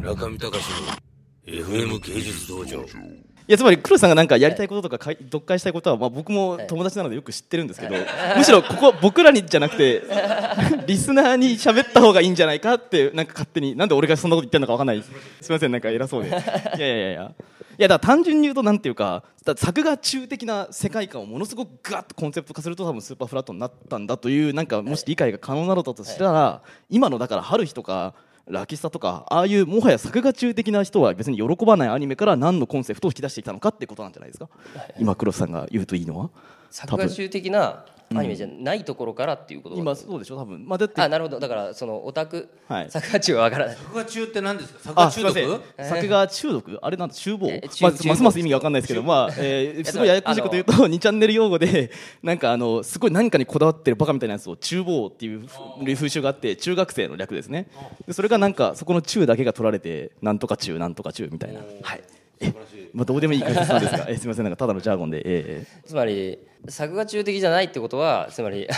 村上隆の FM 芸術道場。いやつまり黒さんがなんかやりたいこととかかい読解したいことは、まあ、僕も友達なのでよく知ってるんですけど、むしろここ僕らにじゃなくて リスナーに喋った方がいいんじゃないかってなんか勝手になんで俺がそんなこと言ってるのかわかんない。ですすみませんなんか偉そうで。いやいやいやいや。いやだから単純に言うとなんていうかだ作画中的な世界観をものすごくガッとコンセプト化すると多分スーパーフラットになったんだというなんかもし理解が可能なのだとしたら、今のだから春日とかラキスタとかああいうもはや作画中的な人は別に喜ばないアニメから何のコンセプトを引き出してきたのかってことなんじゃないですか、今黒瀬さんが言うといいのは。作画中的なアニメじゃないところからっていうこと今そうでしょ多分。まあだってあなるほど。だからそのオタク、はい。作画中は分からない。作画中って何ですか？作画中毒？作画中。毒？あれなんだ厨房、まあ、中ますます意味が分かんないですけど、まあえー、すごいややこしいこと言うと2チャンネル用語でなんかあのすごい何かにこだわってるバカみたいなやつを厨房っていう風習があって中学生の略ですね。でそれがなんかそこの中だけが取られてなんとか中なんとか中みたいな。はい。えまあ、どうでもいい解説なんですがえすみません。なんかただのジャーゴンで、えーつまり作画中的じゃないってことはつまり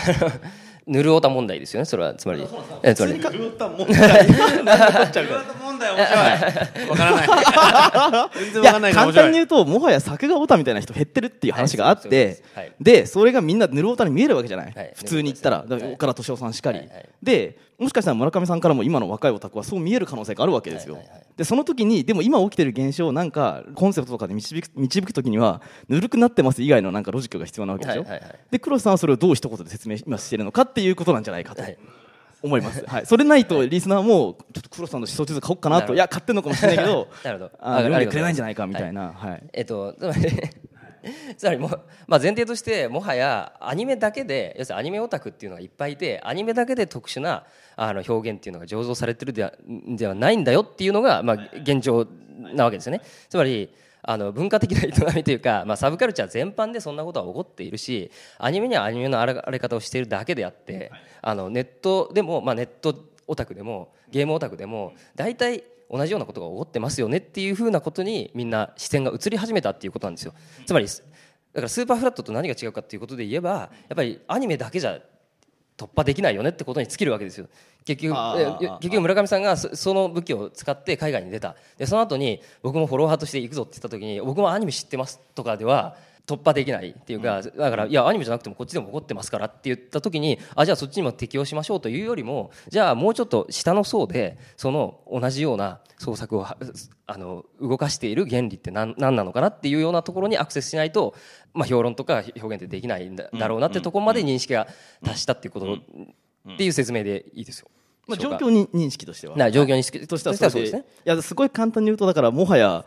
ぬるおた問題ですよねそれは。つまり。えつまり。問題面白い。わからない全然わかんない簡単に言うともはや作画オタみたいな人減ってるっていう話があってですはいでそれがみんなぬるオタに見えるわけじゃない、はい。普通に言ったら、岡田敏夫さんしかり、はい。はいでもしかしたら村上さんからも今の若いオタクはそう見える可能性があるわけですよ、はいはいはい。でその時にでも今起きてる現象をなんかコンセプトとかで導く導く時にはぬるくなってます以外のなんかロジックが必要なわけでしょ、はいはいはい。で黒瀬さんはそれをどう一言で説明今してるのかっていうことなんじゃないかと。はい。思います、はい、それないとリスナーもちょっと黒瀬さんの思想地図買おうかなとい。や買ってんのかもしれないけど なるほど。ああ読んでくれないんじゃないかみたいな、はい。えっとつまりつまりもう、まあ、前提としてもはやアニメだけで要するにアニメオタクっていうのがいっぱいいてアニメだけで特殊なあの表現っていうのが醸造されてるではではないんだよっていうのが、まあ、現状なわけですよね。つまりあの文化的な営みというか、まあ、サブカルチャー全般でそんなことは起こっているしアニメにはアニメの荒れ方をしているだけであってあのネットでも、まあ、ネットオタクでもゲームオタクでも大体同じようなことが起こってますよねっていうふうなことにみんな視線が移り始めたっていうことなんですよ。つまりだからスーパーフラットと何が違うかっていうことで言えばやっぱりアニメだけじゃ突破できないよねってことに尽きるわけですよ。結局結局村上さんがそその武器を使って海外に出た。でその後に僕もフォロワーとして行くぞって言った時に僕もアニメ知ってますとかでは突破できないっていうか、だからいやアニメじゃなくてもこっちでも起こってますからって言った時にあじゃあそっちにも適用しましょうというよりもじゃあもうちょっと下の層でその同じような創作をはあの動かしている原理って何何なのかなっていうようなところにアクセスしないと、まあ、評論とか表現ってできないんだだろうなってところまで認識が達したっていうことっていう説明でいいですよ。まあ、状況に認識としては。な状況認識としてはとそうでですね。いやすごい簡単に言うとだからもはや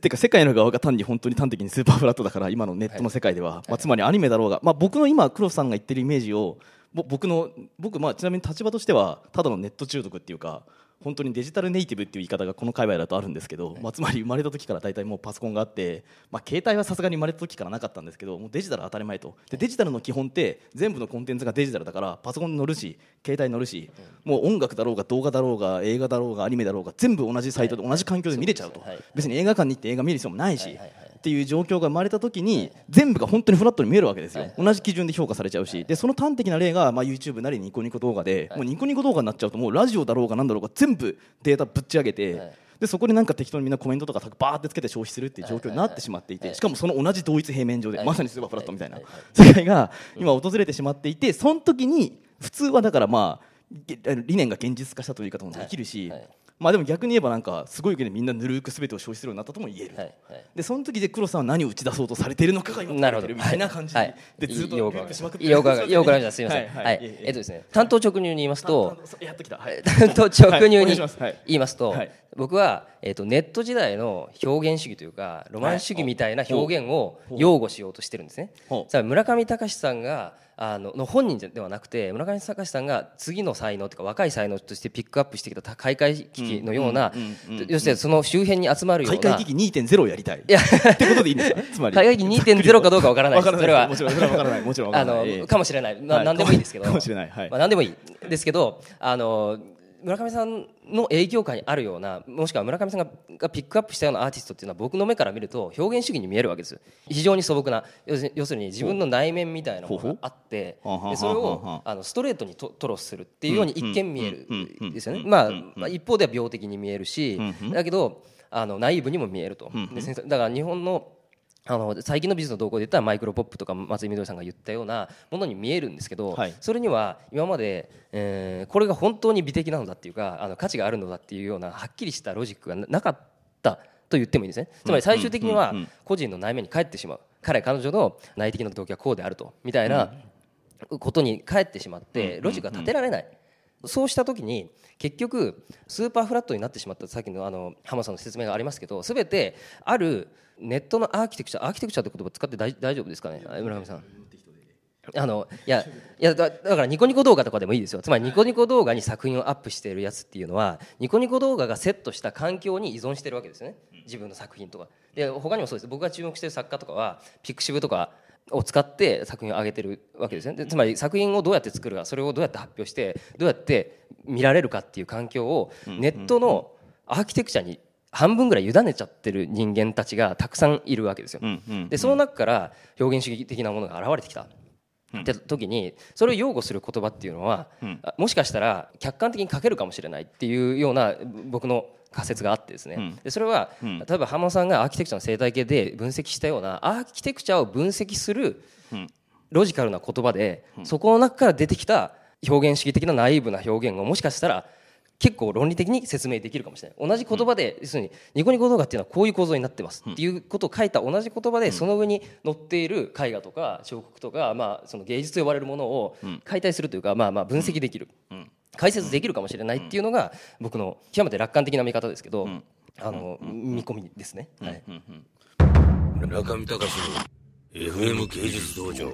てか世界の側が単に本当に端的にスーパーフラットだから今のネットの世界では、まあ、つまりアニメだろうが、まあ、僕の今黒瀬さんが言ってるイメージをぼ僕の僕、まあ、ちなみに立場としてはただのネット中毒っていうか本当にデジタルネイティブっていう言い方がこの界隈だとあるんですけど、まあ、つまり生まれた時から大体もうパソコンがあって、まあ、携帯はさすがに生まれた時からなかったんですけどもうデジタルは当たり前と。でデジタルの基本って全部のコンテンツがデジタルだからパソコンに乗るし携帯に乗るし、もう音楽だろうが動画だろうが映画だろうがアニメだろうが全部同じサイトで同じ環境で見れちゃうと、はい。別に映画館に行って映画見る必要もないし、っていう状況が生まれた時に全部が本当にフラットに見えるわけですよ、はい。同じ基準で評価されちゃうし。でその端的な例が、まあ、YouTube なりニコニコ動画で、もうニコニコ動画になっちゃうともうラジオだろうがなんだろうが全部データぶっち上げて、はい。でそこになんか適当にみんなコメントとかバーってつけて消費するっていう状況になってしまっていて、しかもその同じ同一平面上で、はい。まさにスーパーフラットみたいなはい。世界が今訪れてしまっていてその時に普通はだからまあげ理念が現実化したという言い方もできるし、はい。はいまあでも逆に言えばなんかすごいわけでみんなぬるく全てを消費するようになったとも言える、はいはい。でその時で黒さんは何を打ち出そうとされているのかが今なるほど。みたいな感じはい。でずっとよくわかループしまくってりよくわかりましたすみません。はいはい。い。えっとですね担当直入に言いますとやっときた。はい。担当直入に言いますと、はい 僕は、えー、とネット時代の表現主義というかロマン主義みたいな表現を擁護しようとしてるんですね。さあ村上隆さんがあのの本人ではなくて村上隆さんが次の才能というか若い才能としてピックアップしてきた開会危機のような要するにその周辺に集まるような開会危機2.0をやりたい。いや。ってことでいいんですか？つまり。開会期2.0かどうかわからない。わからない。ですそれは。もちろんそれはわからない。もちろんあらない。えかもしれない。なはい。何でもいいですけど。かもしれない。はい。まあ何でもいいですけどあの村上さんの影響下にあるようなもしくは村上さんががピックアップしたようなアーティストっていうのは僕の目から見ると表現主義に見えるわけです非常に素朴な。要するに自分の内面みたいなものがあってでそれをあのストレートにと吐露するっていうように一見見えるですよね。まあまあ一方では病的に見えるしだけどあのナイーブにも見えると。だから日本のあの最近の美術の動向で言ったらマイクロポップとか松井みどりさんが言ったようなものに見えるんですけど、はい。それには今まで、えーこれが本当に美的なのだっていうかあの価値があるのだっていうようなはっきりしたロジックがななかったと言ってもいいんですね。つまり最終的には個人の内面に返ってしまう。彼彼女の内的な動機はこうであるとみたいなことに返ってしまってロジックが立てられない。そうした時に結局スーパーフラットになってしまった。さっきのあの浜田さんの説明がありますけど全てあるネットのアーキテクチャアーキテクチャって言葉使って大大丈夫ですかね？村上さん。あのいやいやだだからニコニコ動画とかでもいいですよ。つまりニコニコ動画に作品をアップしているやつっていうのはニコニコ動画がセットした環境に依存してるわけですよね。自分の作品とか。で他にもそうです。僕が注目している作家とかはピクシブとかを使って作品を上げてるわけですね。でつまり作品をどうやって作るかそれをどうやって発表してどうやって見られるかっていう環境をネットのアーキテクチャに半分ぐらい委ねちゃってる人間たちがたくさんいるわけですよ。でその中から表現主義的なものが現れてきた。って時にそれを擁護する言葉っていうのは、あもしかしたら客観的に書けるかもしれないっていうような僕の仮説があってですね、でそれは、例えば浜野さんがアーキテクチャの生態系で分析したようなアーキテクチャを分析するロジカルな言葉で、そこの中から出てきた表現主義的なナイーブな表現をもしかしたら結構論理的に説明できるかもしれない。同じ言葉で、要するにニコニコ動画っていうのはこういう構造になってます。っていうことを書いた同じ言葉でその上に載っている絵画とか彫刻とか、まあ、その芸術と呼ばれるものを解体するというか、まあ、まあ分析できる、解説できるかもしれないっていうのが僕の極めて楽観的な見方ですけど、あの見込みですね。はい。中見隆の FM 芸術道場。